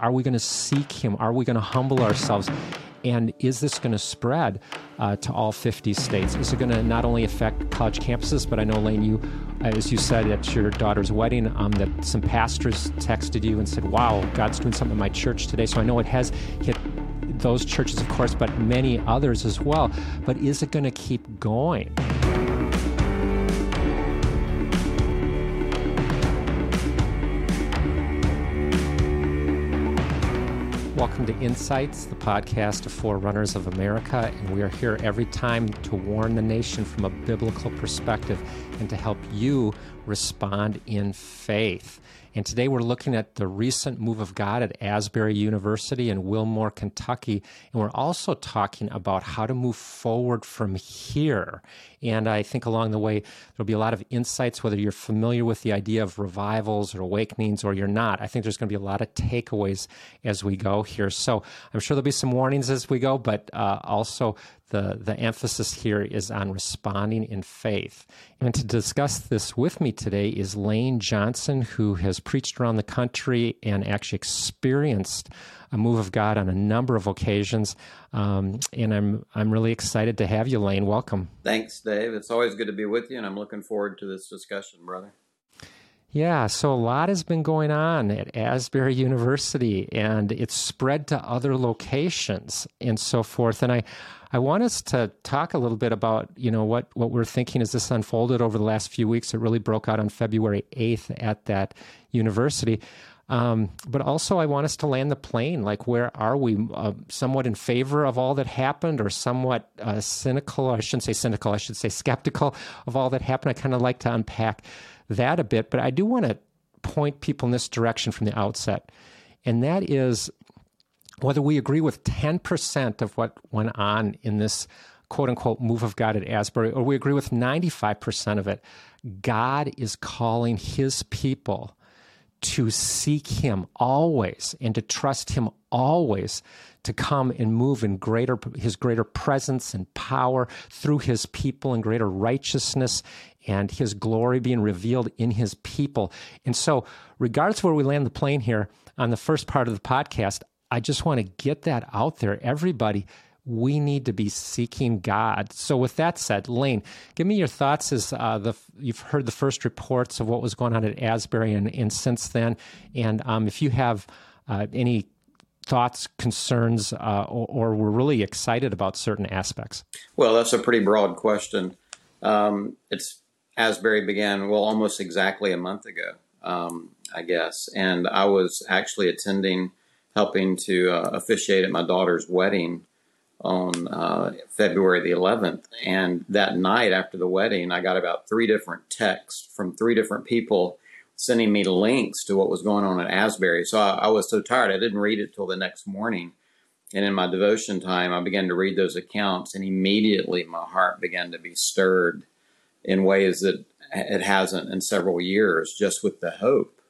Are we going to seek Him? Are we going to humble ourselves? And is this going to spread uh, to all 50 states? Is it going to not only affect college campuses, but I know, Laine, you, as you said at your daughter's wedding, um, that some pastors texted you and said, Wow, God's doing something in my church today. So I know it has hit those churches, of course, but many others as well. But is it going to keep going? Welcome to Insights, the podcast of Forerunners of America, and we are here every time to warn the nation from a biblical perspective and to help you respond in faith. And today we're looking at the recent move of God at Asbury University in Wilmore, Kentucky. And we're also talking about how to move forward from here. And I think along the way, there'll be a lot of insights, whether you're familiar with the idea of revivals or awakenings or you're not. I think there's going to be a lot of takeaways as we go here. So I'm sure there'll be some warnings as we go, but uh, also the, the emphasis here is on responding in faith. And to discuss this with me today is Laine Johnson, who has preached around the country and actually experienced a move of God on a number of occasions. Um, and I'm I'm really excited to have you, Laine. Welcome. Thanks, Dave. It's always good to be with you, and I'm looking forward to this discussion, brother. Yeah, so a lot has been going on at Asbury University, and it's spread to other locations and so forth. And I, I want us to talk a little bit about, you know, what, what we're thinking as this unfolded over the last few weeks. It really broke out on February 8th at that university. Um, but also, I want us to land the plane. Like, where are we? Uh, somewhat in favor of all that happened, or somewhat uh, cynical? I shouldn't say cynical. I should say skeptical of all that happened. I kind of like to unpack that a bit, but I do want to point people in this direction from the outset, and that is whether we agree with 10% of what went on in this quote unquote move of God at Asbury, or we agree with 95% of it, God is calling his people to seek him always and to trust him always to come and move in greater his greater presence and power through his people and greater righteousness and his glory being revealed in his people. And so regardless where we land the plane here on the first part of the podcast, I just want to get that out there. Everybody, we need to be seeking God. So, with that said, Laine, give me your thoughts. As uh, the you've heard the first reports of what was going on at Asbury, and, and since then, and um, if you have uh, any thoughts, concerns, uh, or, or we're really excited about certain aspects. Well, that's a pretty broad question. Um, it's Asbury began well almost exactly a month ago, um, I guess, and I was actually attending helping to uh, officiate at my daughter's wedding on uh, February the 11th. And that night after the wedding, I got about three different texts from three different people sending me links to what was going on at Asbury. So I, I was so tired, I didn't read it till the next morning. And in my devotion time, I began to read those accounts, and immediately my heart began to be stirred in ways that it hasn't in several years, just with the hope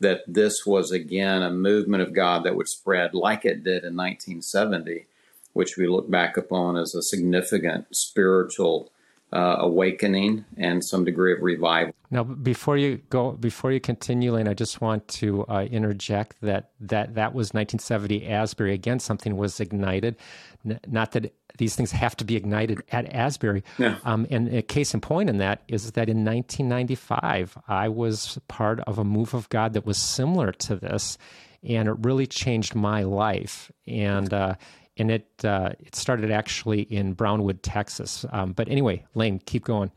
that this was again a movement of God that would spread like it did in 1970, which we look back upon as a significant spiritual uh, awakening and some degree of revival. Now, before you go, before you continue, Laine, I just want to uh, interject that that that was 1970 Asbury. Again, something was ignited. N- not that these things have to be ignited at Asbury. Yeah. Um, and a case in point in that is that in 1995, I was part of a move of God that was similar to this, and it really changed my life. And uh, and it uh, it started actually in Brownwood, Texas. Um, but anyway, Laine, keep going.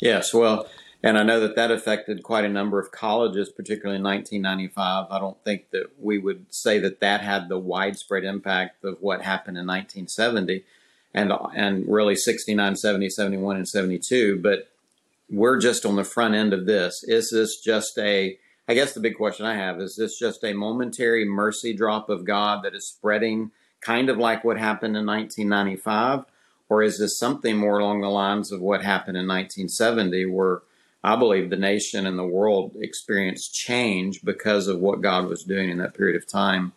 Yes, well, and I know that that affected quite a number of colleges, particularly in 1995. I don't think that we would say that that had the widespread impact of what happened in 1970 and and really 69, 70, 71, and 72. But we're just on the front end of this. Is this just a I guess the big question I have is this just a momentary mercy drop of God that is spreading kind of like what happened in 1995? Or is this something more along the lines of what happened in 1970, where I believe the nation and the world experienced change because of what God was doing in that period of time?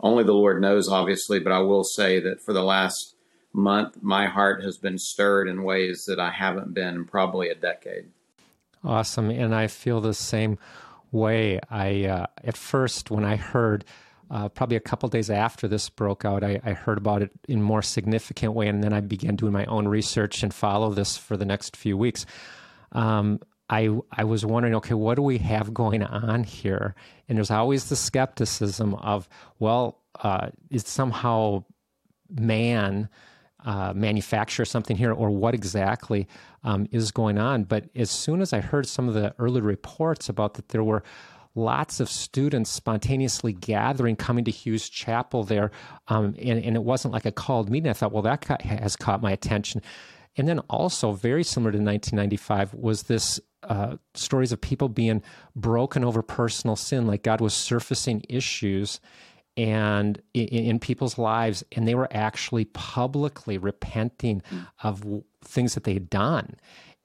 Only the Lord knows, obviously, but I will say that for the last month, my heart has been stirred in ways that I haven't been in probably a decade. Awesome. And I feel the same way. I, uh, at first, when I heard uh, probably a couple days after this broke out, I, I, heard about it in more significant way, and then I began doing my own research and follow this for the next few weeks. Um, I I was wondering, okay, what do we have going on here? And there's always the skepticism of, well, uh, is somehow man uh, manufacture something here, or what exactly um, is going on? But as soon as I heard some of the early reports about that, there were lots of students spontaneously gathering, coming to Hughes Chapel there. Um, and, and, it wasn't like a called meeting. I thought, well, that has caught my attention. And then also, very similar to 1995, was this uh, stories of people being broken over personal sin, like God was surfacing issues and in, in, people's lives, and they were actually publicly repenting of things that they had done.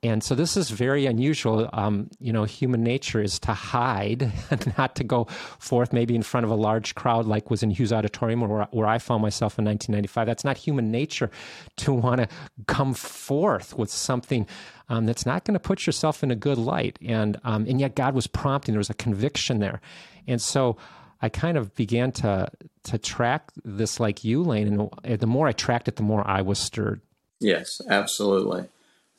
And so this is very unusual. Um, you know, human nature is to hide, not to go forth maybe in front of a large crowd like was in Hughes Auditorium where, where I found myself in 1995. That's not human nature to want to come forth with something um, that's not going to put yourself in a good light. And, um, and yet God was prompting, there was a conviction there. And so I kind of began to, to track this like you, Laine. And the more I tracked it, the more I was stirred. Yes, absolutely.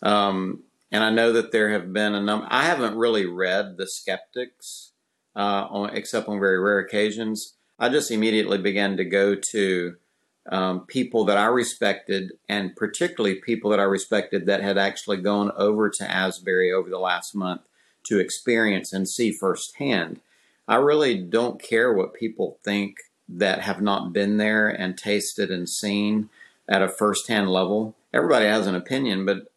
Um, and I know that there have been a number. I haven't really read the skeptics, uh, on, except on very rare occasions. I just immediately began to go to um, people that I respected, and particularly people that I respected that had actually gone over to Asbury over the last month to experience and see firsthand. I really don't care what people think that have not been there and tasted and seen at a firsthand level. Everybody has an opinion, but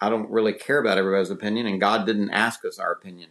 I don't really care about everybody's opinion, and God didn't ask us our opinion.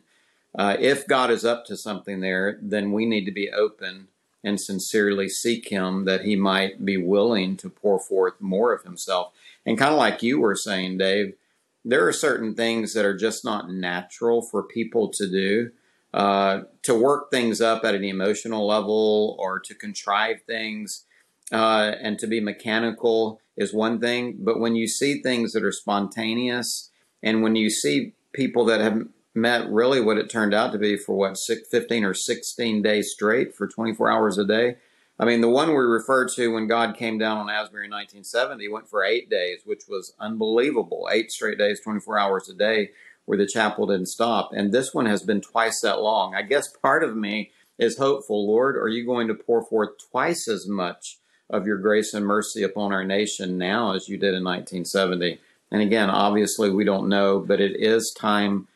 Uh, if God is up to something there, then we need to be open and sincerely seek Him that He might be willing to pour forth more of Himself. And kind of like you were saying, Dave, there are certain things that are just not natural for people to do. Uh, to work things up at an emotional level or to contrive things uh, and to be mechanical is one thing. But when you see things that are spontaneous and when you see people that have met really what it turned out to be for what, 15 or 16 days straight for 24 hours a day. I mean, the one we refer to when God came down on Asbury in 1970 went for eight days, which was unbelievable. Eight straight days, 24 hours a day, where the chapel didn't stop. And this one has been twice that long. I guess part of me is hopeful. Lord, are you going to pour forth twice as much of your grace and mercy upon our nation now as you did in 1970. And again, obviously, we don't know, but it is time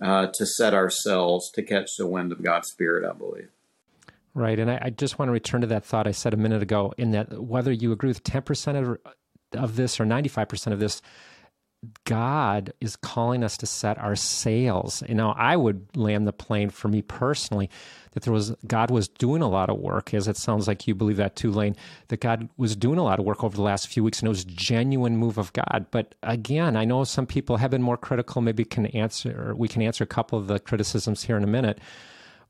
uh, to set ourselves to catch the wind of God's Spirit, I believe. Right. And I, I, just want to return to that thought I said a minute ago in that whether you agree with 10% of, of this or 95% of this, God is calling us to set our sails. You know, I would land the plane for me personally that there was God was doing a lot of work, as it sounds like you believe that too, Laine. That God was doing a lot of work over the last few weeks, and it was genuine move of God. But again, I know some people have been more critical. Maybe can answer. we can answer a couple of the criticisms here in a minute.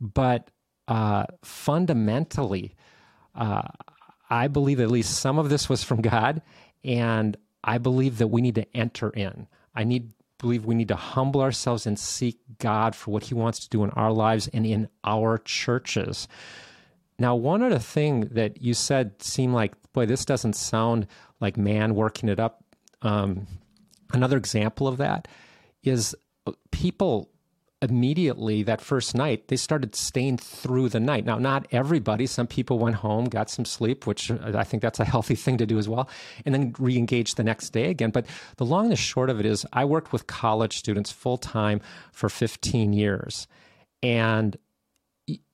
But uh, fundamentally, uh, I believe at least some of this was from God, and I believe that we need to enter in. I need believe we need to humble ourselves and seek God for what He wants to do in our lives and in our churches. Now, one other thing that you said seemed like, boy, this doesn't sound like man working it up. Um, another example of that is people immediately that first night they started staying through the night. Now not everybody. Some people went home got some sleep which uh, i think that's a healthy thing to do as well and then re-engage the next day again. But the long and the short of it is i worked with college students full time for 15 years. And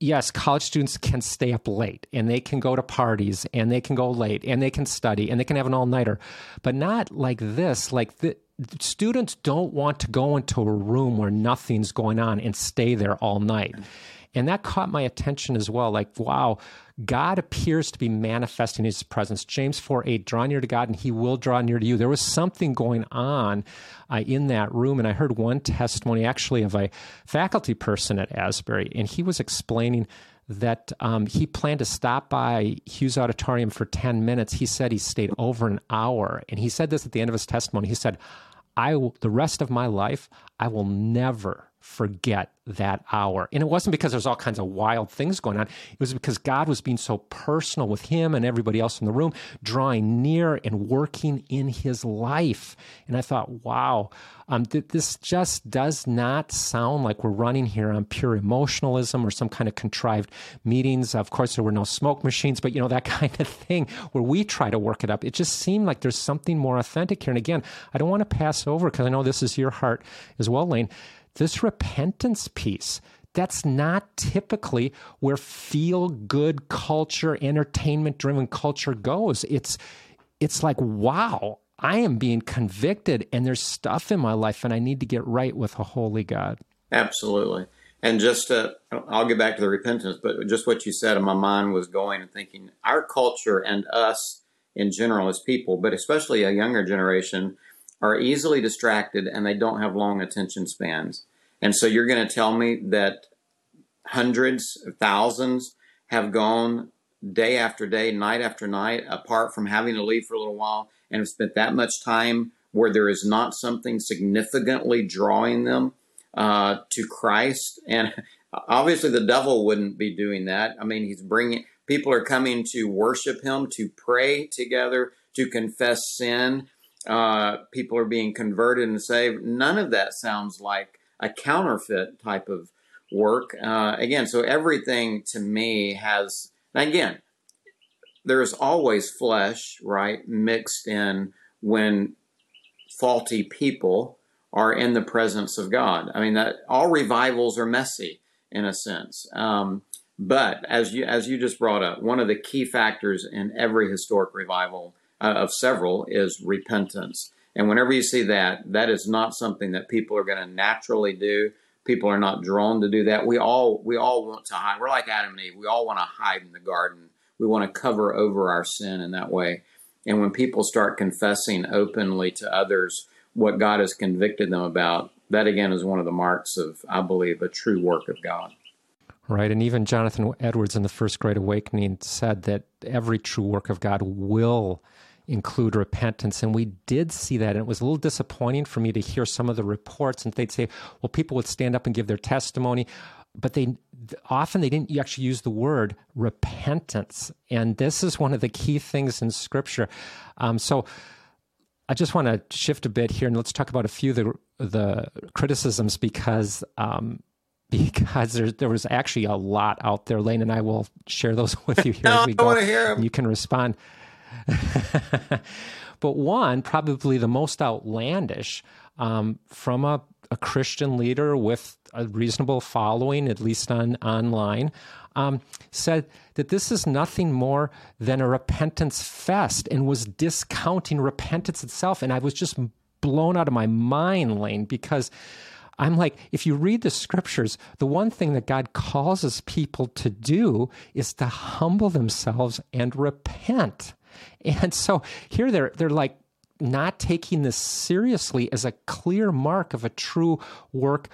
yes, college students can stay up late and they can go to parties and they can go late and they can study and they can have an all nighter, but not like this. Like the, students don't want to go into a room where nothing's going on and stay there all night. And that caught my attention as well. Like, wow, God appears to be manifesting his presence. James 4 8, draw near to God and he will draw near to you. There was something going on uh, in that room. And I heard one testimony actually of a faculty person at Asbury, and he was explaining that um, he planned to stop by Hughes Auditorium for 10 minutes. He said he stayed over an hour. And he said this at the end of his testimony. He said, I the rest of my life, I will never forget that hour. And it wasn't because there's all kinds of wild things going on. It was because God was being so personal with him and everybody else in the room, drawing near and working in his life. And I thought, wow, um, th- this just does not sound like we're running here on pure emotionalism or some kind of contrived meetings. Of course, there were no smoke machines, but you know, that kind of thing where we try to work it up. It just seemed like there's something more authentic here. And again, I don't want to pass over because I know this is your heart as well, Laine this repentance piece that's not typically where feel good culture entertainment driven culture goes. It's it's like wow i am being convicted and there's stuff in my life and i need to get right with a holy god. Absolutely. And just uh, i'll get back to the repentance but just what you said in my mind was going and thinking our culture and us in general as people but especially a younger generation are easily distracted and they don't have long attention spans. And so you're going to tell me that hundreds thousands have gone day after day, night after night, apart from having to leave for a little while and have spent that much time where there is not something significantly drawing them uh, to Christ. And obviously, the devil wouldn't be doing that. I mean, he's bringing people are coming to worship him, to pray together, to confess sin, uh, people are being converted and saved. None of that sounds like a counterfeit type of work. Uh, again, so everything to me has, again, there's always flesh, right, mixed in when faulty people are in the presence of God. I mean, that all revivals are messy in a sense. Um, but as you as you just brought up, one of the key factors in every historic revival uh, of several is repentance. And whenever you see that, that is not something that people are going to naturally do. People are not drawn to do that. We all we all want to hide. We're like Adam and Eve. We all want to hide in the garden. We want to cover over our sin in that way. And when people start confessing openly to others what God has convicted them about, that again is one of the marks of, I believe, a true work of God. Right. And even Jonathan Edwards in the First Great Awakening said that every true work of God will include repentance. And we did see that. And it was a little disappointing for me to hear some of the reports. And they'd say, well, people would stand up and give their testimony, but they often they didn't actually use the word repentance. And this is one of the key things in Scripture. Um, so I just want to shift a bit here and let's talk about a few of the, the criticisms because. Um, because there, there was actually a lot out there. Laine and I will share those with you here no, as we go. I want to hear them. You can respond. but one, probably the most outlandish, um, from a, a, Christian leader with a reasonable following, at least on online, um, said that this is nothing more than a repentance fest and was discounting repentance itself. And I was just blown out of my mind, Laine, because I'm like, if you read the scriptures, the one thing that God causes people to do is to humble themselves and repent. And so here they're they're like not taking this seriously as a clear mark of a true work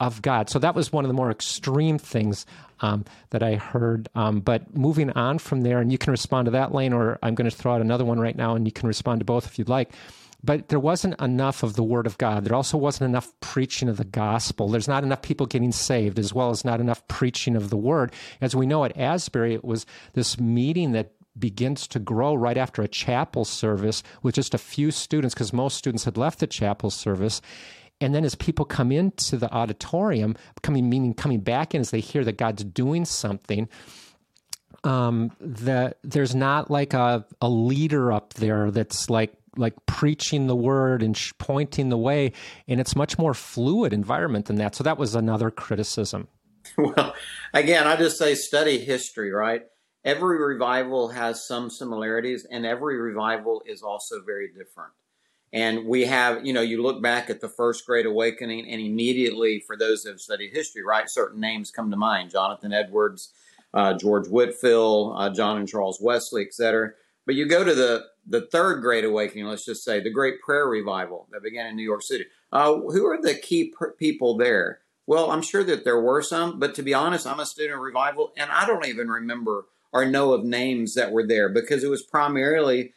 of God. So that was one of the more extreme things um, that I heard. Um, but moving on from there, and you can respond to that, Laine, or I'm going to throw out another one right now, and you can respond to both if you'd like. But there wasn't enough of the Word of God. There also wasn't enough preaching of the gospel. There's not enough people getting saved, as well as not enough preaching of the Word. As we know at Asbury, it was this meeting that begins to grow right after a chapel service with just a few students, because most students had left the chapel service. And then as people come into the auditorium, coming meaning coming back in as they hear that God's doing something, um, that there's not like a, a leader up there that's like like preaching the word and sh- pointing the way, and it's much more fluid environment than that. So that was another criticism. Well, again, I just say study history, right? Every revival has some similarities and every revival is also very different. And we have, you know, you look back at the first great awakening and immediately for those that have studied history, right, certain names come to mind. Jonathan Edwards, uh, George Whitefield, uh, John and Charles Wesley, etc. But you go to the, the third great awakening, let's just say the great prayer revival that began in New York City. Uh, who are the key people there? Well, I'm sure that there were some, but to be honest, I'm a student of revival and I don't even remember – or know of names that were there because it was primarily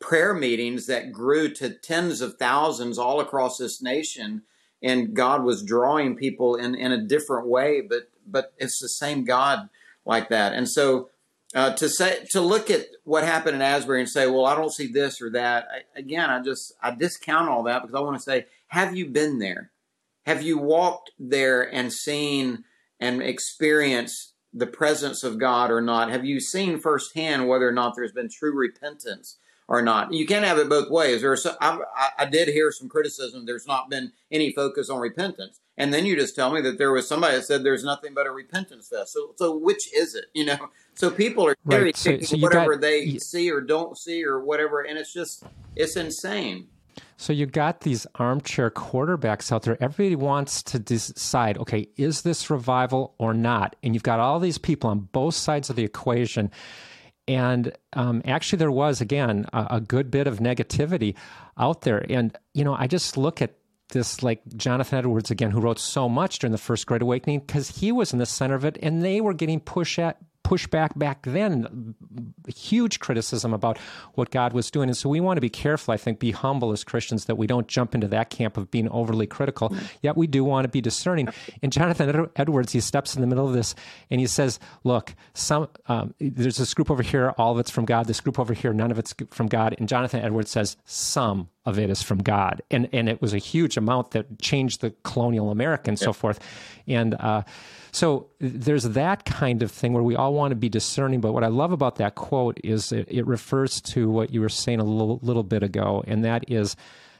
prayer meetings that grew to tens of thousands all across this nation and God was drawing people in in a different way, but but it's the same God like that. And so uh, to say to look at what happened in Asbury and say, well, I don't see this or that. I, again, I just I discount all that because I want to say, have you been there? Have you walked there and seen and experienced the presence of God or not? Have you seen firsthand whether or not there's been true repentance or not? You can't have it both ways. There's I, I did hear some criticism. There's not been any focus on repentance, and then you just tell me that there was somebody that said there's nothing but a repentance fest. So, so which is it? You know, so people are right. so, so whatever got, they you, see or don't see or whatever, and it's just it's insane. So you got these armchair quarterbacks out there. Everybody wants to decide, okay, is this revival or not? And you've got all these people on both sides of the equation. And um, actually, there was again a, a good bit of negativity out there. And you know, I just look at this like Jonathan Edwards again, who wrote so much during the First Great Awakening, because he was in the center of it, and they were getting pushed at pushback back then, huge criticism about what God was doing. And so we want to be careful, I think, be humble as Christians that we don't jump into that camp of being overly critical. Yet we do want to be discerning. And Jonathan Edwards, he steps in the middle of this and he says, Look, some um, there's this group over here, all of it's from God. This group over here, none of it's from God. And Jonathan Edwards says, Some of it is from God. And, and it was a huge amount that changed the colonial America and so forth. And, uh, so there's that kind of thing where we all want to be discerning. But what I love about that quote is it, it refers to what you were saying a little, little bit ago, and that is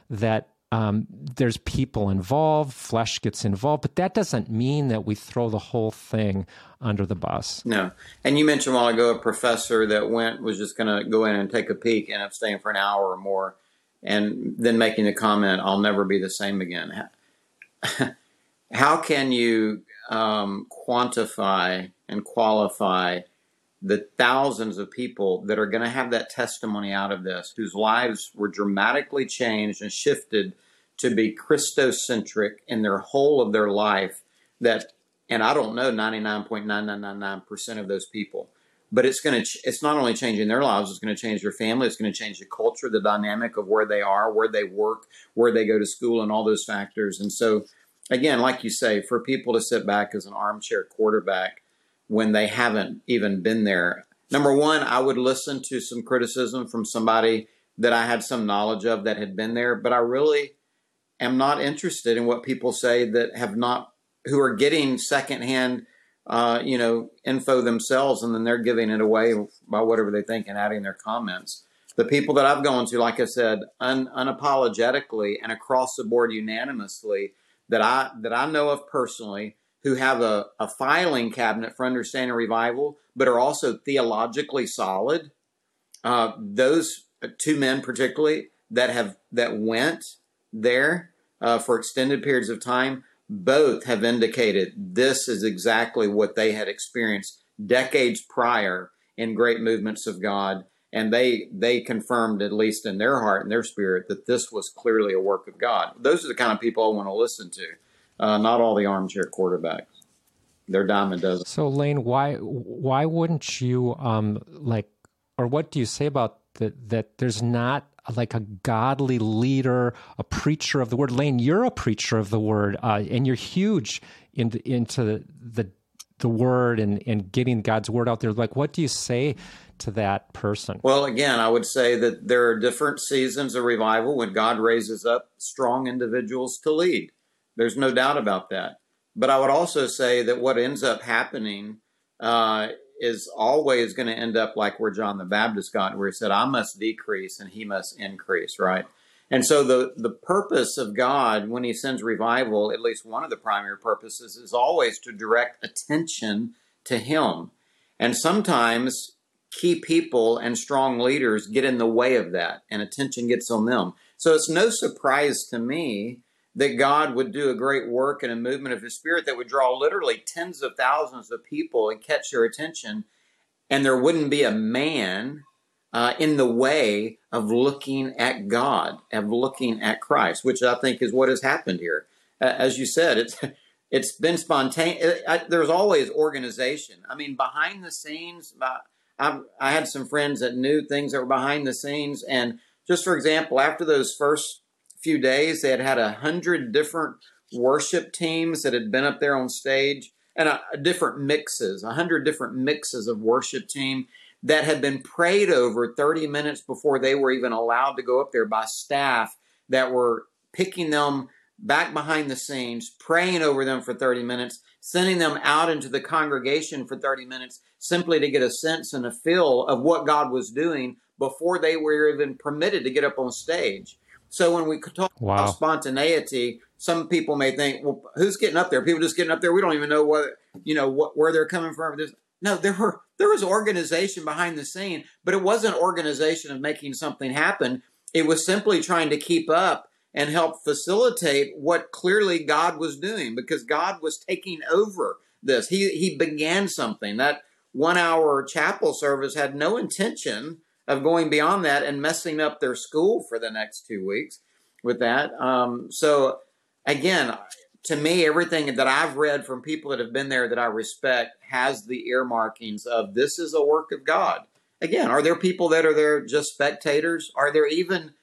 that um, there's people involved, flesh gets involved, but that doesn't mean that we throw the whole thing under the bus. No. And you mentioned a while ago a professor that went was just going to go in and take a peek and up staying for an hour or more, and then making the comment, "I'll never be the same again." How can you um, quantify and qualify the thousands of people that are going to have that testimony out of this, whose lives were dramatically changed and shifted to be Christocentric in their whole of their life. That, and I don't know 99.9999% of those people, but it's going to, it's not only changing their lives, it's going to change their family, it's going to change the culture, the dynamic of where they are, where they work, where they go to school, and all those factors. And so, again, like you say, for people to sit back as an armchair quarterback when they haven't even been there. Number one, I would listen to some criticism from somebody that I had some knowledge of that had been there, but I really am not interested in what people say that have not, who are getting secondhand, uh, you know, info themselves, and then they're giving it away by whatever they think and adding their comments. The people that I've gone to, like I said, un- unapologetically and across the board unanimously, that I that I know of personally who have a, a filing cabinet for understanding revival, but are also theologically solid. Uh, those two men, particularly that have that went there uh, for extended periods of time, both have indicated this is exactly what they had experienced decades prior in great movements of God and they they confirmed at least in their heart and their spirit that this was clearly a work of God. Those are the kind of people I want to listen to, uh, not all the armchair quarterbacks. They're dime a dozen. So Laine, why why wouldn't you um, like, or what do you say about that? That there's not like a godly leader, a preacher of the word. Laine, you're a preacher of the word, uh, and you're huge into into the the word and and getting God's word out there. Like, what do you say to that person? Well, again, I would say that there are different seasons of revival when God raises up strong individuals to lead. There's no doubt about that. But I would also say that what ends up happening uh, is always going to end up like where John the Baptist got, where he said, I must decrease and he must increase, right? And so the, the purpose of God when he sends revival, at least one of the primary purposes, is always to direct attention to him. And sometimes key people and strong leaders get in the way of that and attention gets on them. So it's no surprise to me that God would do a great work and a movement of his spirit that would draw literally tens of thousands of people and catch their attention. And there wouldn't be a man uh, in the way of looking at God, of looking at Christ, which I think is what has happened here. Uh, as you said, it's it's been spontaneous. There's always organization. I mean, behind the scenes, I, I had some friends that knew things that were behind the scenes. And just for example, after those first few days, they had had a hundred different worship teams that had been up there on stage and a, a different mixes, a hundred different mixes of worship team that had been prayed over 30 minutes before they were even allowed to go up there by staff that were picking them back behind the scenes, praying over them for 30 minutes, sending them out into the congregation for 30 minutes simply to get a sense and a feel of what God was doing before they were even permitted to get up on stage. So when we talk wow. about spontaneity, some people may think, well, who's getting up there? People just getting up there. We don't even know what, you know, what, where they're coming from. There's, no, there were, there was organization behind the scene, but it wasn't organization of making something happen. It was simply trying to keep up and help facilitate what clearly God was doing because God was taking over this. He, he began something that one hour chapel service had no intention of going beyond that and messing up their school for the next two weeks with that. Um, so again, to me, everything that I've read from people that have been there that I respect has the earmarkings of this is a work of God. Again, are there people that are there just spectators? Are there even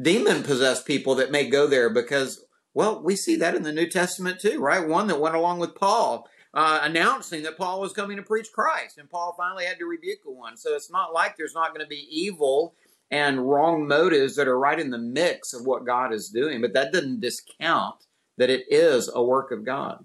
demon possessed people that may go there because, well, we see that in the New Testament too, right? One that went along with Paul uh, announcing that Paul was coming to preach Christ, and Paul finally had to rebuke the one. So it's not like there's not going to be evil and wrong motives that are right in the mix of what God is doing, but that doesn't discount that it is a work of God.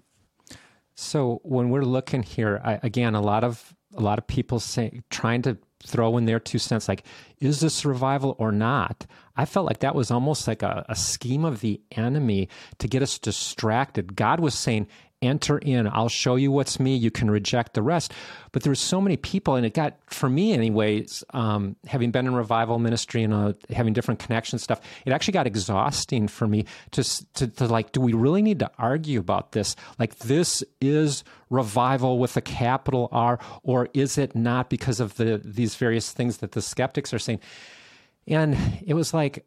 So when we're looking here, I, again, a lot of a lot of people say trying to throw in their two cents like is this revival or not i felt like that was almost like a, a scheme of the enemy to get us distracted god was saying enter in. I'll show you what's me. You can reject the rest. But there were so many people, and it got, for me anyways, um, having been in revival ministry and uh, having different connections stuff, it actually got exhausting for me to, to, to like, do we really need to argue about this? Like, this is revival with a capital R, or is it not because of the these various things that the skeptics are saying? And it was like,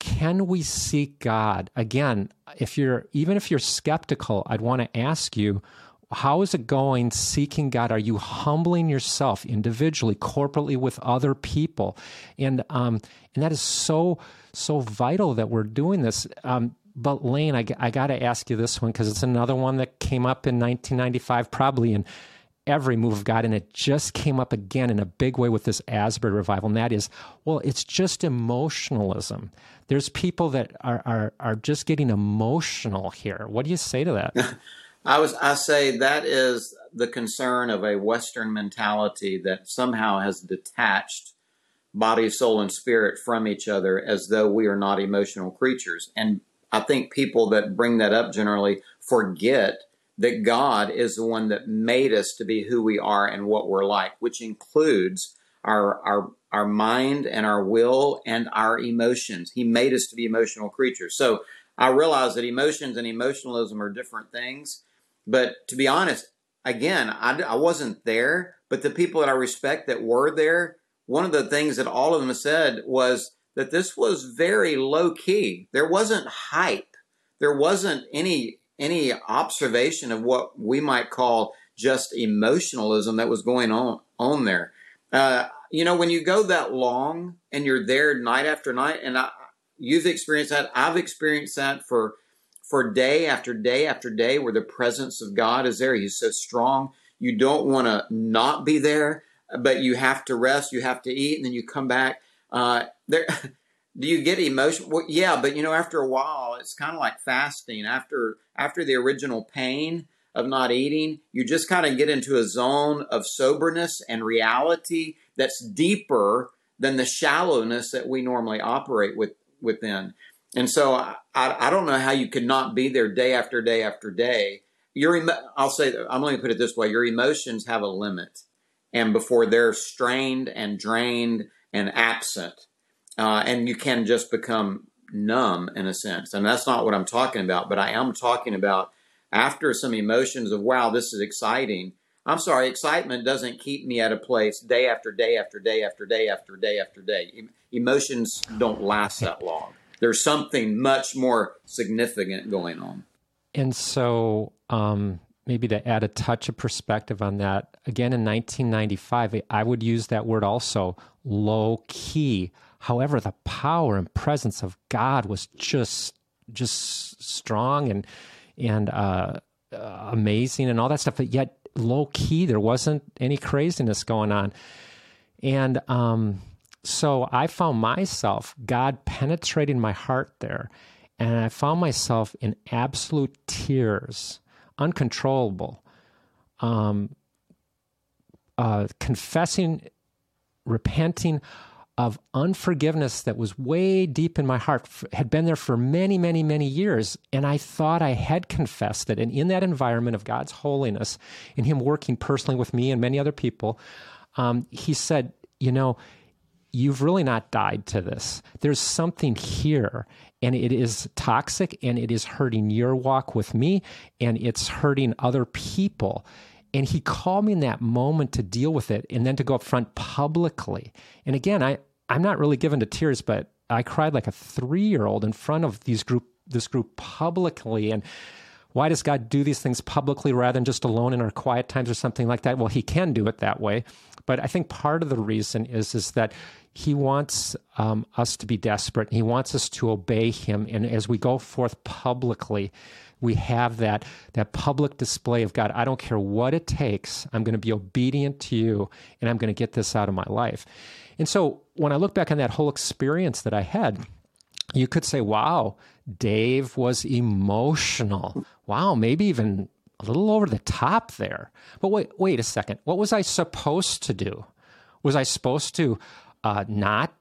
can we seek God? Again, if you're even if you're skeptical, I'd want to ask you, how is it going seeking God? Are you humbling yourself individually, corporately with other people? And um, and that is so so vital that we're doing this. Um, but Laine, I, I got to ask you this one because it's another one that came up in 1995, probably in every move of God. And it just came up again in a big way with this Asbury revival. And that is, well, it's just emotionalism. There's people that are, are, are just getting emotional here. What do you say to that? I was I say that is the concern of a Western mentality that somehow has detached body, soul, and spirit from each other as though we are not emotional creatures. And I think people that bring that up generally forget that God is the one that made us to be who we are and what we're like, which includes our our our mind and our will and our emotions. He made us to be emotional creatures. So I realize that emotions and emotionalism are different things, but to be honest, again, I, I wasn't there, but the people that I respect that were there, one of the things that all of them said was that this was very low key. There wasn't hype. There wasn't any any observation of what we might call just emotionalism that was going on on there. Uh, you know, when you go that long and you're there night after night, and I, you've experienced that, I've experienced that for for day after day after day, where the presence of God is there. He's so strong. You don't want to not be there, but you have to rest. You have to eat, and then you come back. Uh, there. do you get emotion? Well, yeah, but you know, after a while, it's kind of like fasting. After after the original pain of not eating, you just kind of get into a zone of soberness and reality that's deeper than the shallowness that we normally operate with within. And so I, I don't know how you could not be there day after day after day. Your I'll say I'm going to put it this way: your emotions have a limit, and before they're strained and drained and absent, uh, and you can just become numb in a sense. And that's not what I'm talking about, but I am talking about after some emotions of, wow, this is exciting. I'm sorry, excitement doesn't keep me at a place day after day after day after day after day after day. Emotions don't last that long. There's something much more significant going on. And so, um, maybe to add a touch of perspective on that, again in 1995, I would use that word also low key. However, the power and presence of God was just just strong and and uh, amazing and all that stuff, but yet low key, there wasn't any craziness going on. And um, so I found myself, God penetrating my heart there. And I found myself in absolute tears, uncontrollable, um, uh, confessing, repenting of unforgiveness that was way deep in my heart, had been there for many, many, many years. And I thought I had confessed it. And in that environment of God's holiness, in Him working personally with me and many other people, um, He said, You know, you've really not died to this. There's something here, and it is toxic and it is hurting your walk with me, and it's hurting other people. And he called me in that moment to deal with it and then to go up front publicly. And again, I, I'm not really given to tears, but I cried like a three year old in front of these group this group publicly. And why does God do these things publicly rather than just alone in our quiet times or something like that? Well, He can do it that way, but I think part of the reason is is that He wants um, us to be desperate. He wants us to obey Him, and as we go forth publicly, we have that that public display of God. I don't care what it takes. I'm going to be obedient to you, and I'm going to get this out of my life. And so when I look back on that whole experience that I had, you could say, wow, Dave was emotional. Wow, maybe even a little over the top there. But wait, wait a second. What was I supposed to do? Was I supposed to uh, not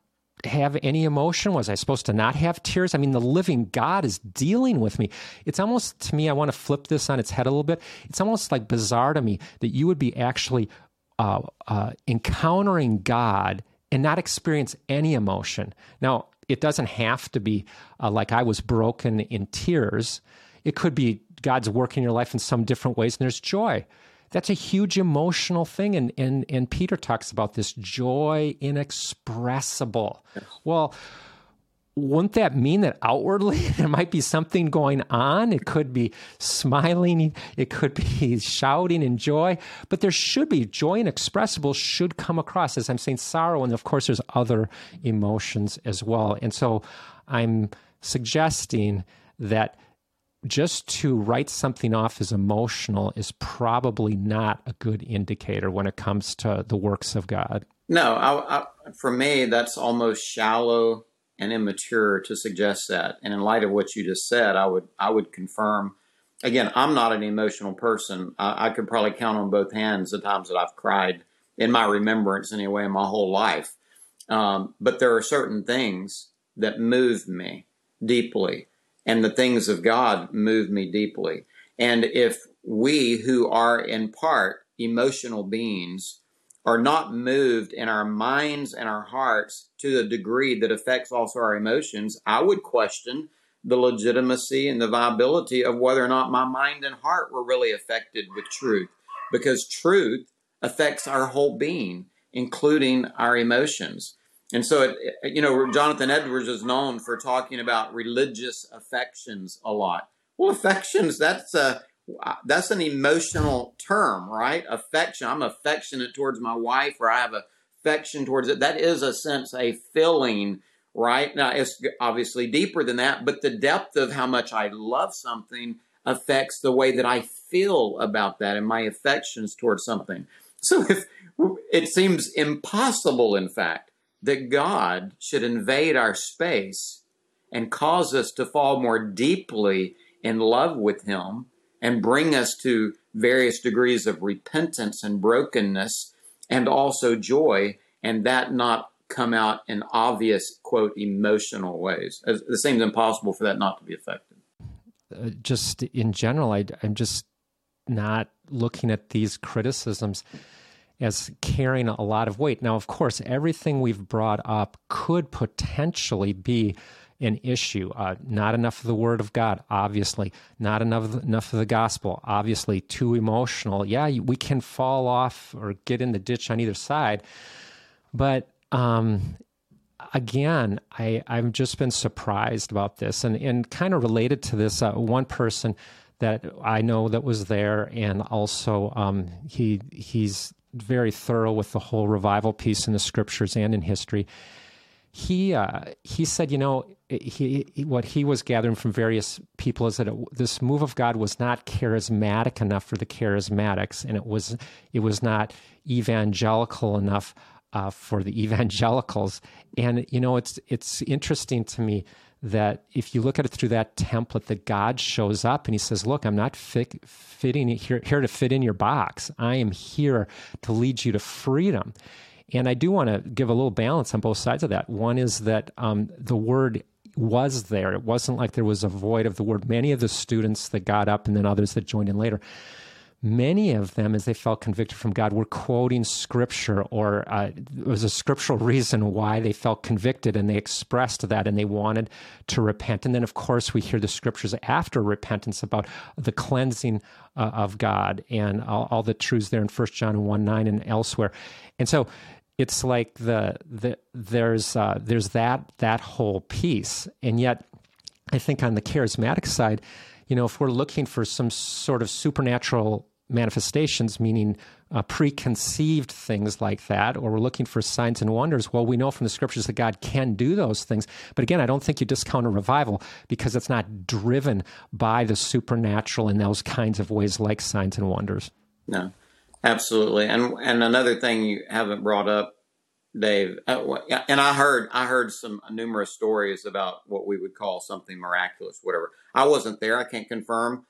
have any emotion? Was I supposed to not have tears? I mean, the living God is dealing with me. It's almost to me, I want to flip this on its head a little bit. It's almost like bizarre to me that you would be actually uh, uh, encountering God and not experience any emotion. Now, it doesn't have to be uh, like I was broken in tears. It could be God's work in your life in some different ways, and there's joy. That's a huge emotional thing. And, and, and Peter talks about this joy inexpressible. Well, wouldn't that mean that outwardly there might be something going on? It could be smiling, it could be shouting in joy, but there should be joy inexpressible should come across. As I'm saying, sorrow, and of course, there's other emotions as well. And so I'm suggesting that just to write something off as emotional is probably not a good indicator when it comes to the works of God. No, I, I, for me, that's almost shallow and immature to suggest that. And in light of what you just said, I would I would confirm. Again, I'm not an emotional person. I, I could probably count on both hands the times that I've cried in my remembrance anyway in my whole life. Um, but there are certain things that move me deeply, and the things of God move me deeply. And if we who are in part emotional beings are not moved in our minds and our hearts to the degree that affects also our emotions, I would question the legitimacy and the viability of whether or not my mind and heart were really affected with truth. Because truth affects our whole being, including our emotions. And so, it, you know, Jonathan Edwards is known for talking about religious affections a lot. Well, affections, that's a, that's an emotional term, right? Affection. I'm affectionate towards my wife, or I have affection towards it. That is a sense, a feeling, right? Now, it's obviously deeper than that, but the depth of how much I love something affects the way that I feel about that and my affections towards something. So if it seems impossible, in fact, that God should invade our space and cause us to fall more deeply in love with Him and bring us to various degrees of repentance and brokenness and also joy, and that not come out in obvious, quote, emotional ways. It seems impossible for that not to be affected. Uh, just in general, I, I'm just not looking at these criticisms as carrying a lot of weight. Now, of course, everything we've brought up could potentially be an issue. Uh, not enough of the Word of God, obviously. Not enough enough of the gospel, obviously. Too emotional. Yeah, we can fall off or get in the ditch on either side. But um, again, I, I've just been surprised about this, and and kind of related to this. Uh, one person that I know that was there, and also um, he he's very thorough with the whole revival piece in the scriptures and in history. He uh, he said, you know, he, what he was gathering from various people is that it, this move of God was not charismatic enough for the charismatics, and it was it was not evangelical enough uh, for the evangelicals. And you know, it's it's interesting to me that if you look at it through that template, that God shows up and He says, "Look, I'm not fit, fitting here here to fit in your box. I am here to lead you to freedom." And I do want to give a little balance on both sides of that. One is that um, the word was there. It wasn't like there was a void of the word. Many of the students that got up and then others that joined in later, many of them, as they felt convicted from God, were quoting scripture or uh, it was a scriptural reason why they felt convicted and they expressed that and they wanted to repent. And then, of course, we hear the scriptures after repentance about the cleansing uh, of God and all, all, the truths there in 1 John 1 9 and elsewhere. And so, it's like the, the there's uh, there's that that whole piece, and yet I think on the charismatic side, you know, if we're looking for some sort of supernatural manifestations, meaning uh, preconceived things like that, or we're looking for signs and wonders, well, we know from the scriptures that God can do those things. But again, I don't think you discount a revival because it's not driven by the supernatural in those kinds of ways like signs and wonders. No. Absolutely, and and another thing you haven't brought up, Dave, uh, and I heard I heard some numerous stories about what we would call something miraculous, whatever. I wasn't there; I can't confirm,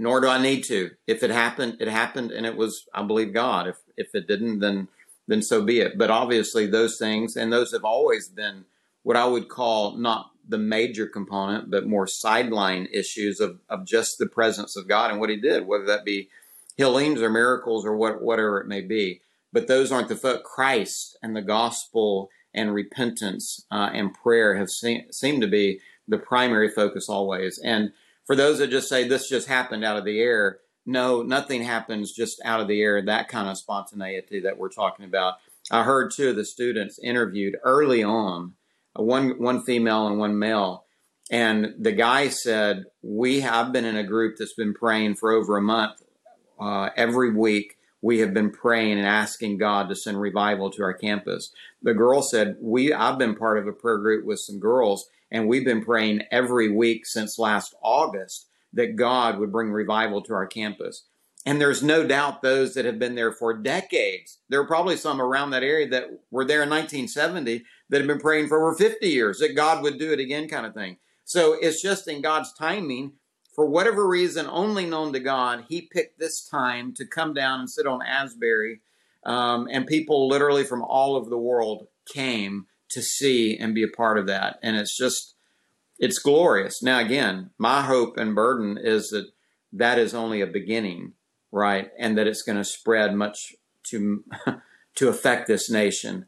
nor do I need to. If it happened, it happened, and it was, I believe, God. If if it didn't, then then so be it. But obviously, those things and those have always been what I would call not the major component, but more sideline issues of of just the presence of God and what He did, whether that be healings or miracles or what, whatever it may be. But those aren't the foot. Christ and the gospel and repentance uh, and prayer have se- seemed to be the primary focus always. And for those that just say this just happened out of the air, no, nothing happens just out of the air. That kind of spontaneity that we're talking about. I heard two of the students interviewed early on, uh, one one female and one male, and the guy said, "We have been in a group that's been praying for over a month uh, every week we have been praying and asking God to send revival to our campus. The girl said, "We I've been part of a prayer group with some girls and we've been praying every week since last August that God would bring revival to our campus." And there's no doubt those that have been there for decades. There are probably some around that area that were there in 1970 that have been praying for over 50 years that God would do it again, kind of thing. So it's just in God's timing for whatever reason only known to God, he picked this time to come down and sit on Asbury. Um, and people literally from all over the world came to see and be a part of that. And it's just, it's glorious. Now, again, my hope and burden is that that is only a beginning, right? And that it's going to spread much to, to affect this nation.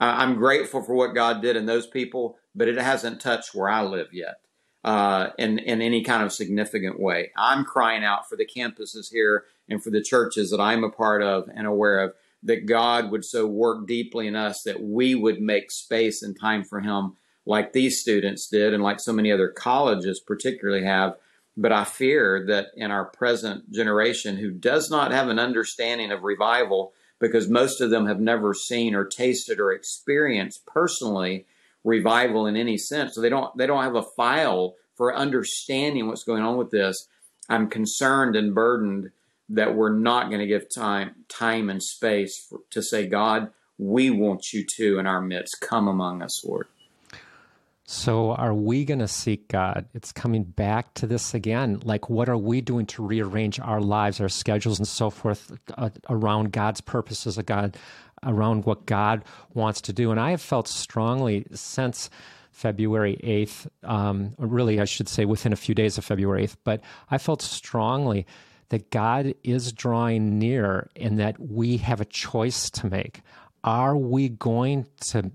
I'm grateful for what God did in those people, but it hasn't touched where I live yet uh, in in any kind of significant way. I'm crying out for the campuses here and for the churches that I'm a part of and aware of that God would so work deeply in us that we would make space and time for Him, like these students did, and like so many other colleges particularly have. But I fear that in our present generation, who does not have an understanding of revival, because most of them have never seen or tasted or experienced personally revival in any sense. So they don't they don't have a file for understanding what's going on with this. I'm concerned and burdened that we're not going to give time time and space for, to say, God, we want you to in our midst. Come among us, Lord. So, are we going to seek God? It's coming back to this again. Like, what are we doing to rearrange our lives, our schedules, and so forth uh, around God's purposes, of God, around what God wants to do? And I have felt strongly since February 8th, um, really, I should say within a few days of February 8th, but I felt strongly that God is drawing near and that we have a choice to make. Are we going to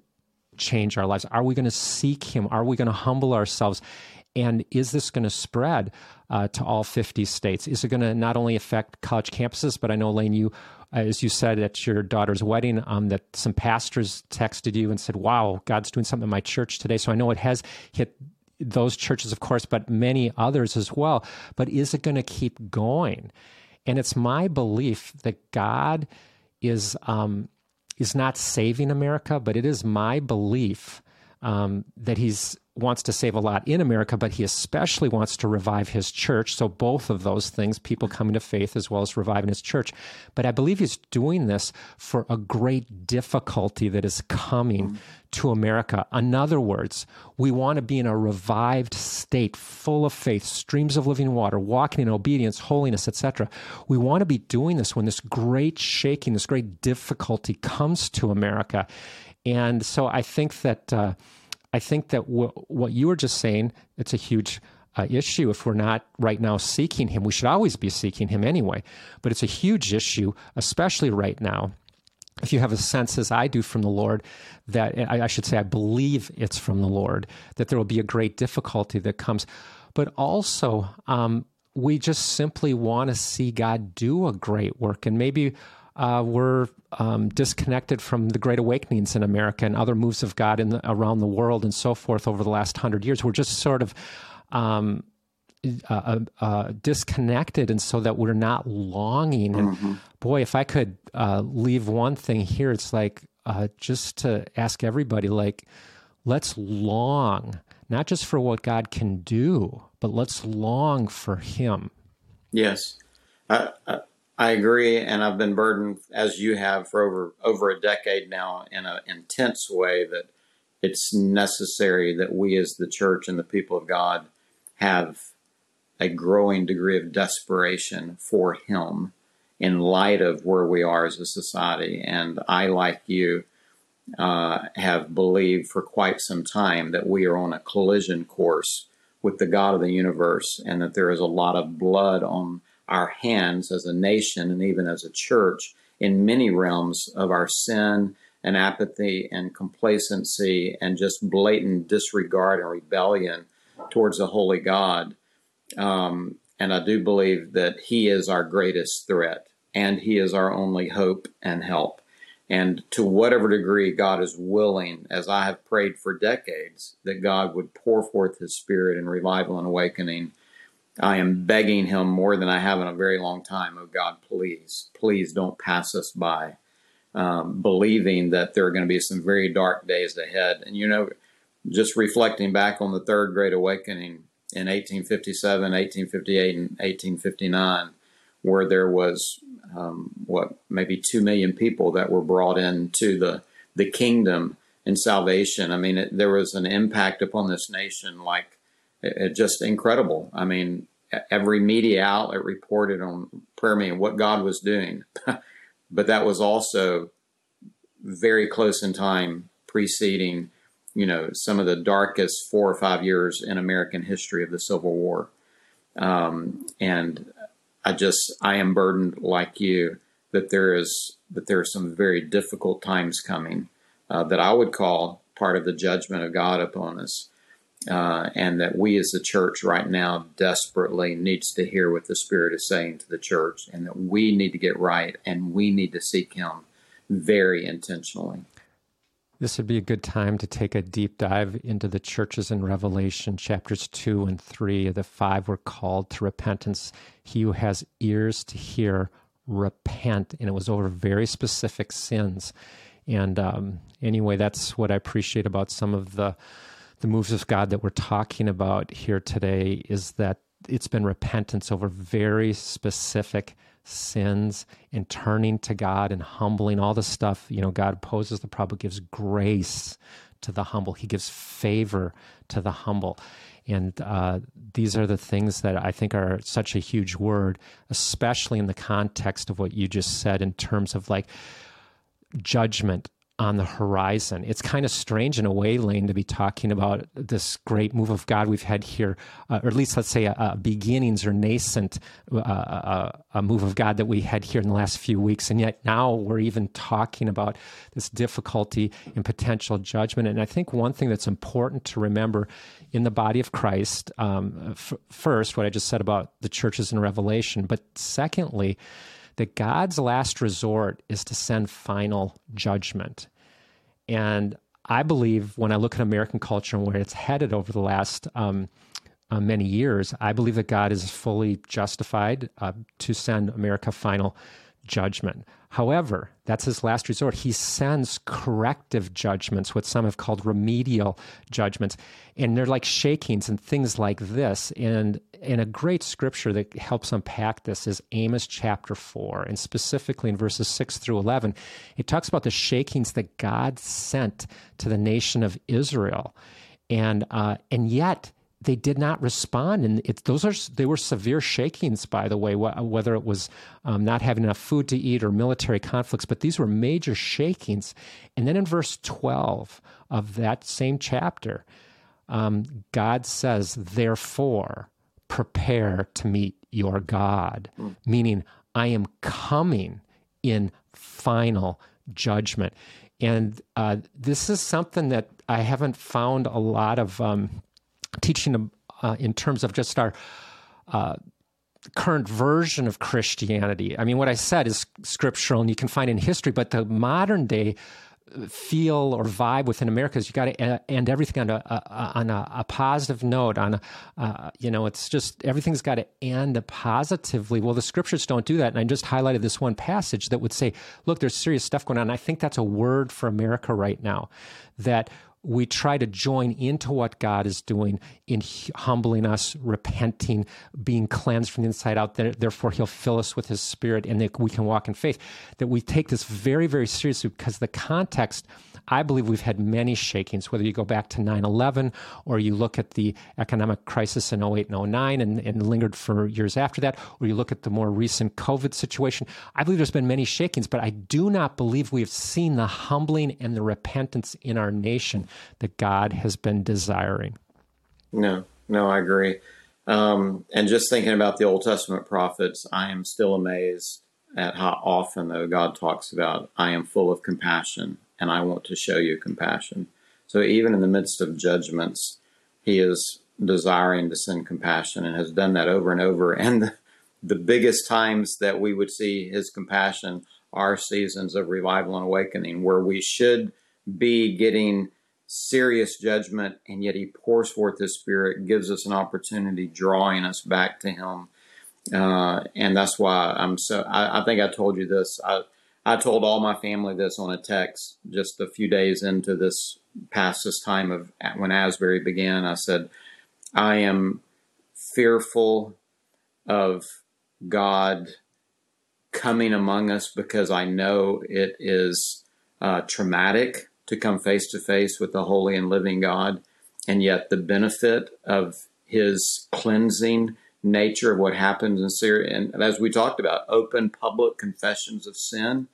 change our lives? Are we going to seek Him? Are we going to humble ourselves? And is this going to spread uh, to all 50 states? Is it going to not only affect college campuses, but I know, Laine, you, as you said at your daughter's wedding, um, that some pastors texted you and said, Wow, God's doing something in my church today. So I know it has hit those churches, of course, but many others as well. But is it going to keep going? And it's my belief that God is um, is not saving America, but it is my belief um, that he's wants to save a lot in America, but he especially wants to revive his church. So both of those things, people coming to faith as well as reviving his church. But I believe he's doing this for a great difficulty that is coming to America. In other words, we want to be in a revived state, full of faith, streams of living water, walking in obedience, holiness, etc. We want to be doing this when this great shaking, this great difficulty comes to America. And so I think that uh, I think that w- what you were just saying, it's a huge uh, issue if we're not right now seeking Him. We should always be seeking Him anyway, but it's a huge issue, especially right now. If you have a sense, as I do from the Lord, that I, I should say, I believe it's from the Lord, that there will be a great difficulty that comes. But also, um, we just simply want to see God do a great work. And maybe uh, we're um, disconnected from the great awakenings in America and other moves of God in the, around the world and so forth over the last hundred years. We're just sort of um, uh, uh, uh disconnected, and so that we're not longing. And mm-hmm. boy, if I could uh, leave one thing here, it's like uh, just to ask everybody, like, let's long not just for what God can do, but let's long for Him. Yes. I, I agree, and I've been burdened as you have for over over a decade now in an intense way that it's necessary that we as the church and the people of God have a growing degree of desperation for Him in light of where we are as a society. And I, like you, uh, have believed for quite some time that we are on a collision course with the God of the universe, and that there is a lot of blood on our hands as a nation and even as a church in many realms of our sin and apathy and complacency and just blatant disregard and rebellion towards the holy God. Um, and I do believe that He is our greatest threat and He is our only hope and help. And to whatever degree God is willing, as I have prayed for decades, that God would pour forth His Spirit in revival and awakening I am begging him more than I have in a very long time. Oh God, please, please don't pass us by. Um, believing that there are going to be some very dark days ahead. And you know, just reflecting back on the Third Great Awakening in 1857, 1858, and 1859, where there was um, what maybe two million people that were brought into the the kingdom and salvation. I mean, it, there was an impact upon this nation like it, just incredible. I mean, every media outlet reported on prayer meeting what God was doing, but that was also very close in time preceding, you know, some of the darkest four or five years in American history of the Civil War. Um, and I just I am burdened like you that there is that there are some very difficult times coming uh, that I would call part of the judgment of God upon us uh, and that we as the church right now desperately needs to hear what the Spirit is saying to the church, and that we need to get right and we need to seek Him very intentionally. This would be a good time to take a deep dive into the churches in Revelation, chapters 2 and 3. The five were called to repentance. He who has ears to hear, repent. And it was over very specific sins. And um, anyway, that's what I appreciate about some of the the moves of God that we're talking about here today is that it's been repentance over very specific sins and turning to God and humbling all the stuff. You know, God opposes the problem, gives grace to the humble, He gives favor to the humble. And uh, these are the things that I think are such a huge word, especially in the context of what you just said in terms of like judgment on the horizon. It's kind of strange in a way, Laine, to be talking about this great move of God we've had here, uh, or at least let's say a, a beginnings or nascent uh, a, uh, a, move of God that we had here in the last few weeks. And yet now we're even talking about this difficulty and potential judgment. And I think one thing that's important to remember in the body of Christ, um, f- first, what I just said about the churches in Revelation, but secondly, that God's last resort is to send final judgment. And I believe when I look at American culture and where it's headed over the last um, uh, many years, I believe that God is fully justified uh, to send America final judgment. However, that's his last resort. He sends corrective judgments, what some have called remedial judgments. And they're like shakings and things like this. And, and a great scripture that helps unpack this is Amos chapter 4, and specifically in verses 6 through 11. It talks about the shakings that God sent to the nation of Israel. And, uh, and yet, they did not respond, and it, those are they were severe shakings, by the way. Whether it was um, not having enough food to eat or military conflicts, but these were major shakings. And then in verse twelve of that same chapter, um, God says, "Therefore, prepare to meet your God," mm. meaning I am coming in final judgment. And uh, this is something that I haven't found a lot of. Um, teaching uh, in terms of just our uh, current version of Christianity. I mean, what I said is scriptural and you can find in history, but the modern day feel or vibe within America is you got to end everything on a, a on a, a, positive note. On a, uh, you know, it's just everything's got to end positively. Well, the scriptures don't do that, and I just highlighted this one passage that would say, "Look, there's serious stuff going on." And I think that's a word for America right now. That we try to join into what God is doing in humbling us, repenting, being cleansed from the inside out. Therefore, He'll fill us with His Spirit and that we can walk in faith. That we take this very, very seriously because the context I believe we've had many shakings, whether you go back to 9 11 or you look at the economic crisis in 08 and 09 and, and lingered for years after that, or you look at the more recent COVID situation. I believe there's been many shakings, but I do not believe we have seen the humbling and the repentance in our nation that God has been desiring. No, no, I agree. Um, and just thinking about the Old Testament prophets, I am still amazed at how often, though, God talks about, I am full of compassion and I want to show you compassion. So even in the midst of judgments, he is desiring to send compassion and has done that over and over. And the, biggest times that we would see his compassion are seasons of revival and awakening, where we should be getting serious judgment, and yet he pours forth his spirit, gives us an opportunity, drawing us back to him. Uh, and that's why I'm so, I, I, think I told you this. I, I told all my family this on a text just a few days into this past this time of when Asbury began. I said, I am fearful of God coming among us because I know it is uh, traumatic to come face to face with the holy and living God. And yet, the benefit of his cleansing nature of what happens in Syria, and as we talked about, open public confessions of sin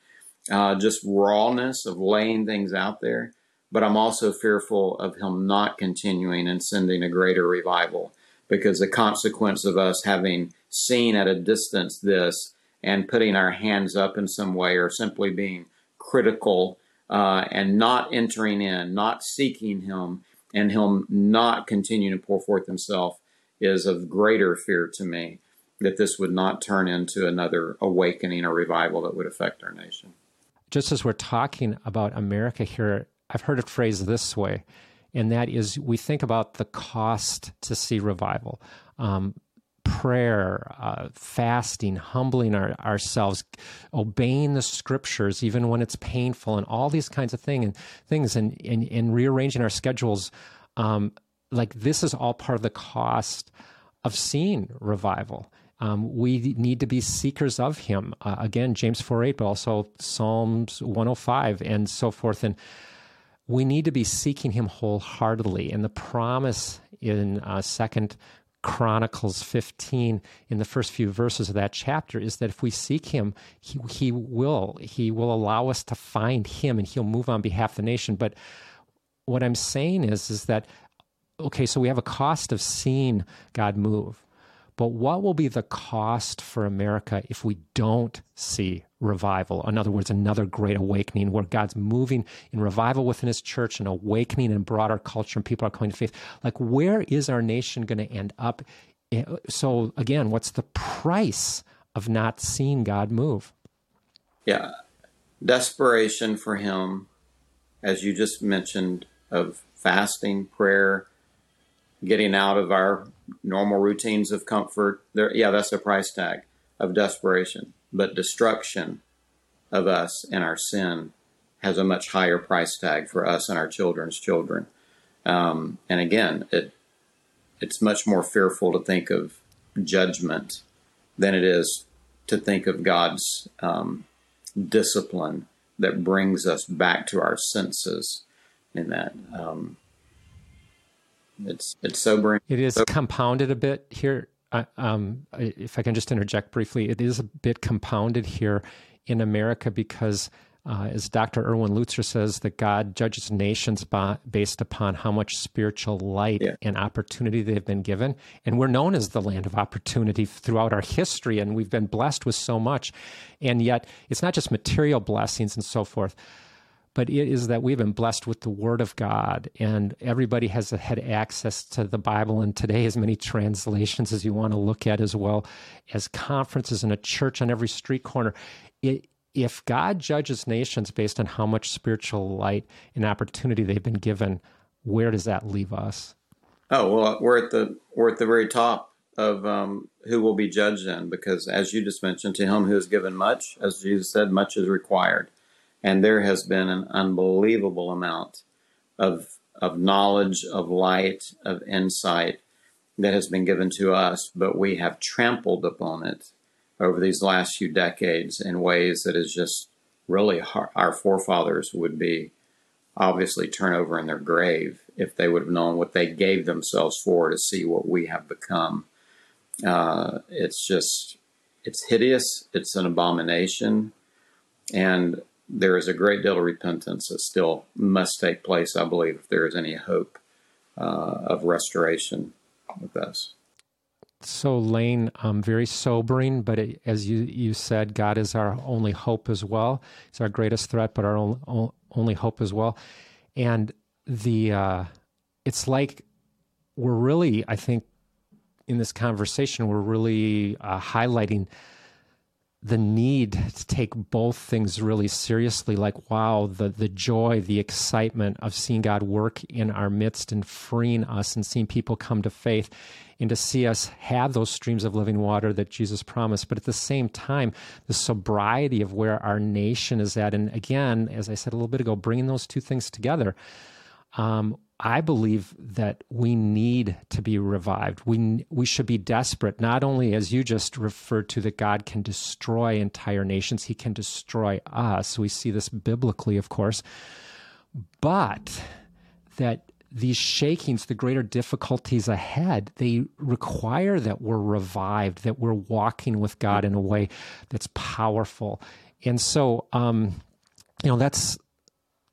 uh, just rawness of laying things out there. But I'm also fearful of him not continuing and sending a greater revival because the consequence of us having seen at a distance this and putting our hands up in some way or simply being critical uh, and not entering in, not seeking him, and him not continuing to pour forth himself is of greater fear to me that this would not turn into another awakening or revival that would affect our nation just as we're talking about America here, I've heard it phrased this way, and that is we think about the cost to see revival. Um, prayer, uh, fasting, humbling our, ourselves, obeying the scriptures, even when it's painful, and all these kinds of thing and things, and, and, and rearranging our schedules. Um, like this is all part of the cost of seeing revival. Um, we need to be seekers of Him. Uh, again, James 4 8, but also Psalms 105 and so forth. And we need to be seeking Him wholeheartedly. And the promise in uh, Second Chronicles 15, in the first few verses of that chapter, is that if we seek Him, He, he will. He will allow us to find Him and He'll move on behalf of the nation. But what I'm saying is, is that, okay, so we have a cost of seeing God move but what will be the cost for America if we don't see revival? In other words, another great awakening where God's moving in revival within his church and awakening in broader culture and people are coming to faith. Like, where is our nation going to end up? Eh, so, again, what's the price of not seeing God move? Yeah. Desperation for him, as you just mentioned, of fasting, prayer, getting out of our normal routines of comfort. There, yeah, that's a price tag of desperation. but destruction of us and our sin has a much higher price tag for us and our children's children. Um, and again, it it's much more fearful to think of judgment than it is to think of God's um, discipline that brings us back to our senses. In that, um, it's it's sobering. It is so- compounded a bit here. Uh, um, if I can just interject briefly, it is a bit compounded here in America because uh, as Dr. Erwin Lutzer says, that God judges nations by, based upon how much spiritual light yeah. and opportunity they've been given. And we're known as the land of opportunity throughout our history, and we've been blessed with so much. And yet, it's not just material blessings and so forth, but it is that we've been blessed with the Word of God, and everybody has had access to the Bible. And today, as many translations as you want to look at, as well as conferences and a church on every street corner. It, if God judges nations based on how much spiritual light and opportunity they've been given, where does that leave us? Oh well, we're at the we're at the very top of um, who will be judged then, because as you just mentioned, to him who is given much, as Jesus said, much is required, and there has been an unbelievable amount of of knowledge, of light, of insight that has been given to us, but we have trampled upon it over these last few decades in ways that is just really our forefathers would be obviously turn over in their grave if they would have known what they gave themselves for to see what we have become. Uh, it's just, it's hideous. It's an abomination. And there is a great deal of repentance that still must take place, I believe, if there is any hope uh, of restoration with us. So, Laine, um, very sobering, but it, as you, you said, God is our only hope as well. It's our greatest threat, but our own, only hope as well. And the uh, it's like we're really, I think, in this conversation, we're really uh, highlighting the need to take both things really seriously like wow the the joy the excitement of seeing God work in our midst and freeing us and seeing people come to faith and to see us have those streams of living water that Jesus promised. But at the same time the sobriety of where our nation is at. And again as I said a little bit ago bringing those two things together um, I believe that we need to be revived. We we should be desperate, not only as you just referred to that God can destroy entire nations, he can destroy us. We see this biblically, of course. But that these shakings, the greater difficulties ahead, they require that we're revived, that we're walking with God in a way that's powerful. And so um, you know that's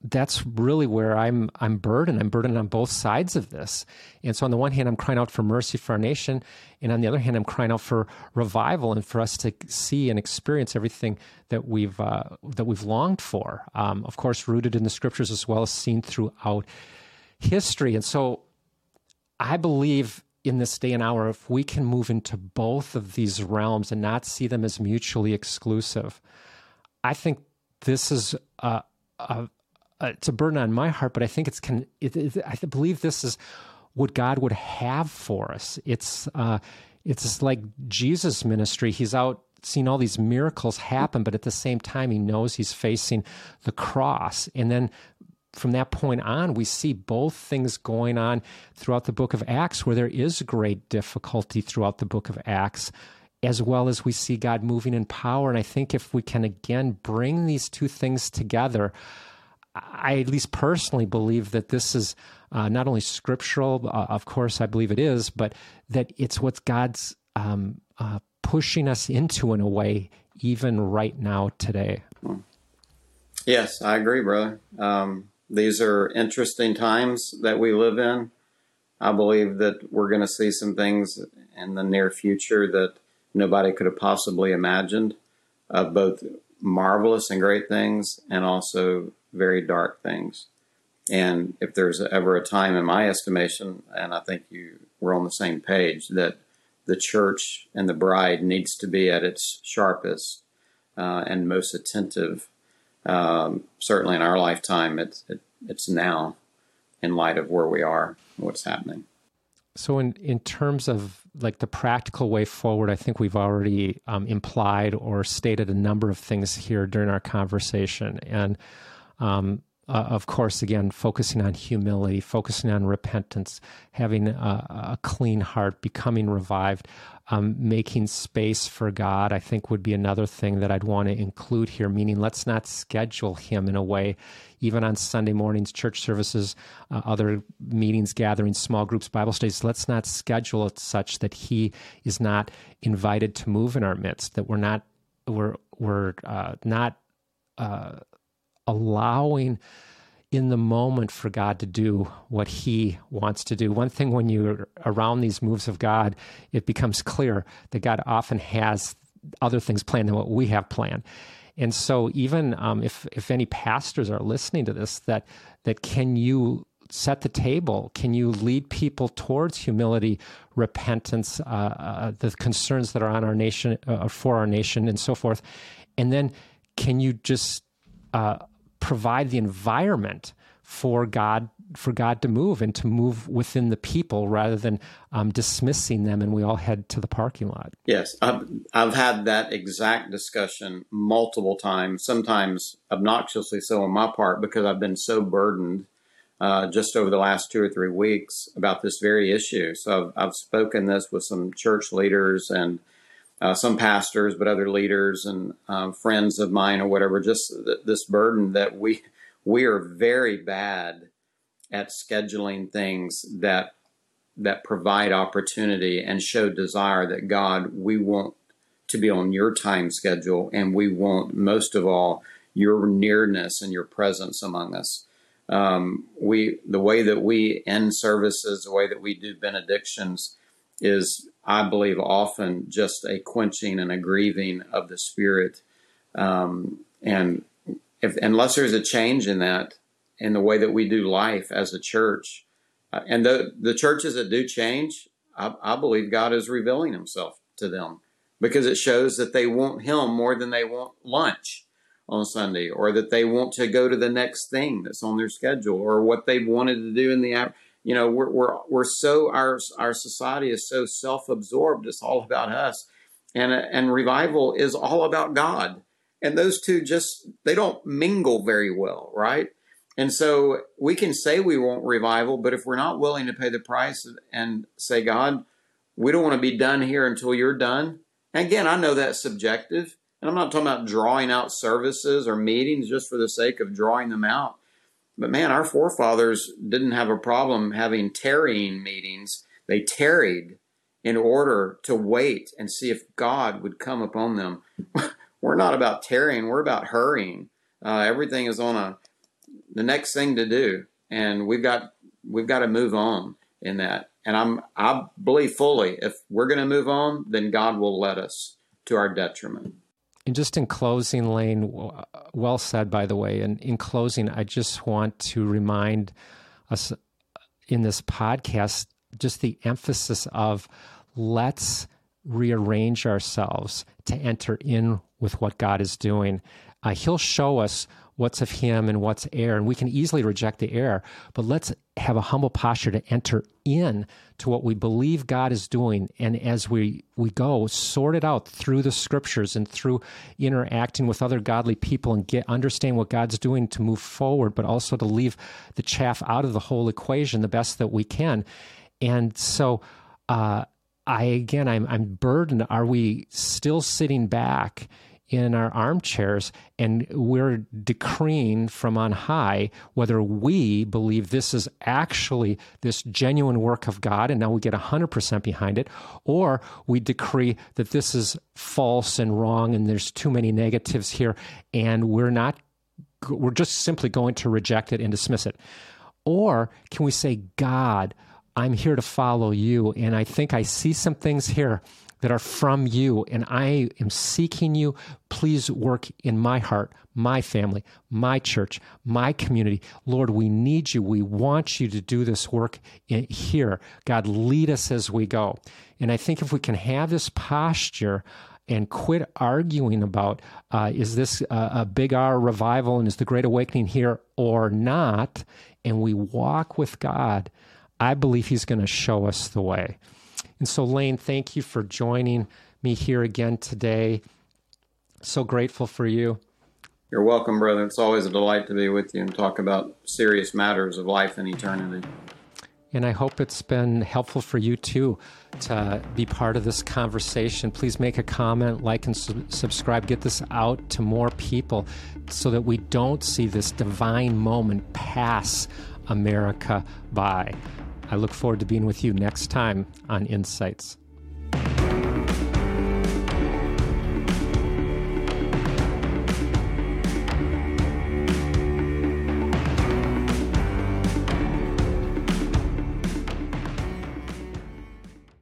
that's really where I'm I'm burdened. I'm burdened on both sides of this. And so on the one hand, I'm crying out for mercy for our nation, and on the other hand, I'm crying out for revival and for us to see and experience everything that we've uh, that we've longed for. Um, of course, rooted in the scriptures as well as seen throughout history. And so, I believe in this day and hour, if we can move into both of these realms and not see them as mutually exclusive, I think this is a, a uh, it's a burden on my heart, but I think it's can. It, it, I believe this is what God would have for us. It's uh, it's like Jesus' ministry. He's out seeing all these miracles happen, but at the same time, he knows he's facing the cross, and then. From that point on, we see both things going on throughout the book of Acts, where there is great difficulty throughout the book of Acts as well as we see God moving in power. And I think if we can again bring these two things together, I at least personally believe that this is uh, not only scriptural, uh, of course, I believe it is, but that it's what God's um, uh, pushing us into in a way, even right now today. Yes, I agree, brother. Um, these are interesting times that we live in. I believe that we're going to see some things in the near future that nobody could have possibly imagined, of both marvelous and great things, and also very dark things. And if there's ever a time, in my estimation, and I think you we're on the same page, that the church and the bride needs to be at its sharpest uh, and most attentive. Um, certainly in our lifetime, it's it, it's now, in light of where we are, and what's happening. So, in, in terms of like the practical way forward, I think we've already um, implied or stated a number of things here during our conversation. And um, uh, of course, again, focusing on humility, focusing on repentance, having a, a clean heart, becoming revived, um, making space for God, I think would be another thing that I'd want to include here. Meaning, let's not schedule Him in a way, even on Sunday mornings, church services, uh, other meetings, gatherings, small groups, Bible studies. Let's not schedule it such that He is not invited to move in our midst. That we're not we're we're uh, not uh, allowing in the moment for God to do what He wants to do. One thing when you're around these moves of God, it becomes clear that God often has other things planned than what we have planned. And so, even um, if if any pastors are listening to this, that that can you set the table? Can you lead people towards humility, repentance, uh, uh, the concerns that are on our nation, uh, for our nation, and so forth? And then, can you just uh, provide the environment for God for God to move and to move within the people rather than um, dismissing them and we all head to the parking lot. Yes, I've, I've had that exact discussion multiple times, sometimes obnoxiously so on my part because I've been so burdened uh, just over the last two or three weeks about this very issue. So I've, I've spoken this with some church leaders and uh, some pastors, but other leaders and um, friends of mine or whatever. Just th- this burden that we we are very bad at scheduling things that that provide opportunity and show desire that God we want to be on your time schedule and we want most of all your nearness and your presence among us. Um, we the way that we end services, the way that we do benedictions is I believe, often just a quenching and a grieving of the spirit. Um, and if, unless there's a change in that, in the way that we do life as a church, uh, and the, the churches that do change, I, I believe God is revealing himself to them because it shows that they want him more than they want lunch on Sunday or that they want to go to the next thing that's on their schedule or what they've wanted to do in the you know we're we're we're so our our society is so self-absorbed it's all about us. And and revival is all about god. And those two just they don't mingle very well right? And so we can say we want revival but if we're not willing to pay the price and say god we don't want to be done here until you're done and again i know that's subjective and i'm not talking about drawing out services or meetings just for the sake of drawing them out but man, our forefathers didn't have a problem having tarrying meetings. They tarried in order to wait and see if God would come upon them. we're not about tarrying, we're about hurrying. Uh, everything is on a the next thing to do, and we've got we've got to move on in that. And I'm I believe fully if we're going to move on, then God will let us to our detriment. And just in closing, Laine, well said, by the way. And in closing, I just want to remind us in this podcast just the emphasis of let's rearrange ourselves to enter in with what God is doing. Uh, he'll show us what's of him and what's air. And we can easily reject the air, but let's have a humble posture to enter in to what we believe God is doing. And as we, we go, sort it out through the scriptures and through interacting with other godly people and get understand what God's doing to move forward, but also to leave the chaff out of the whole equation the best that we can. And so, uh, I again, I'm I'm burdened. Are we still sitting back in our armchairs and we're decreeing from on high whether we believe this is actually this genuine work of God and now we get 100% behind it, or we decree that this is false and wrong and there's too many negatives here and we're not, we're just simply going to reject it and dismiss it. Or can we say, God, I'm here to follow you and I think I see some things here that are from you, and I am seeking you. Please work in my heart, my family, my church, my community. Lord, we need you. We want you to do this work here. God, lead us as we go. And I think if we can have this posture, and quit arguing about uh, is this a, a big R revival and is the Great Awakening here or not, and we walk with God I believe He's going to show us the way. And so, Laine, thank you for joining me here again today. So grateful for you. You're welcome, brother. It's always a delight to be with you and talk about serious matters of life and eternity. And I hope it's been helpful for you too to be part of this conversation. Please make a comment, like, and su- subscribe. Get this out to more people so that we don't see this divine moment pass America by. I look forward to being with you next time on Insights.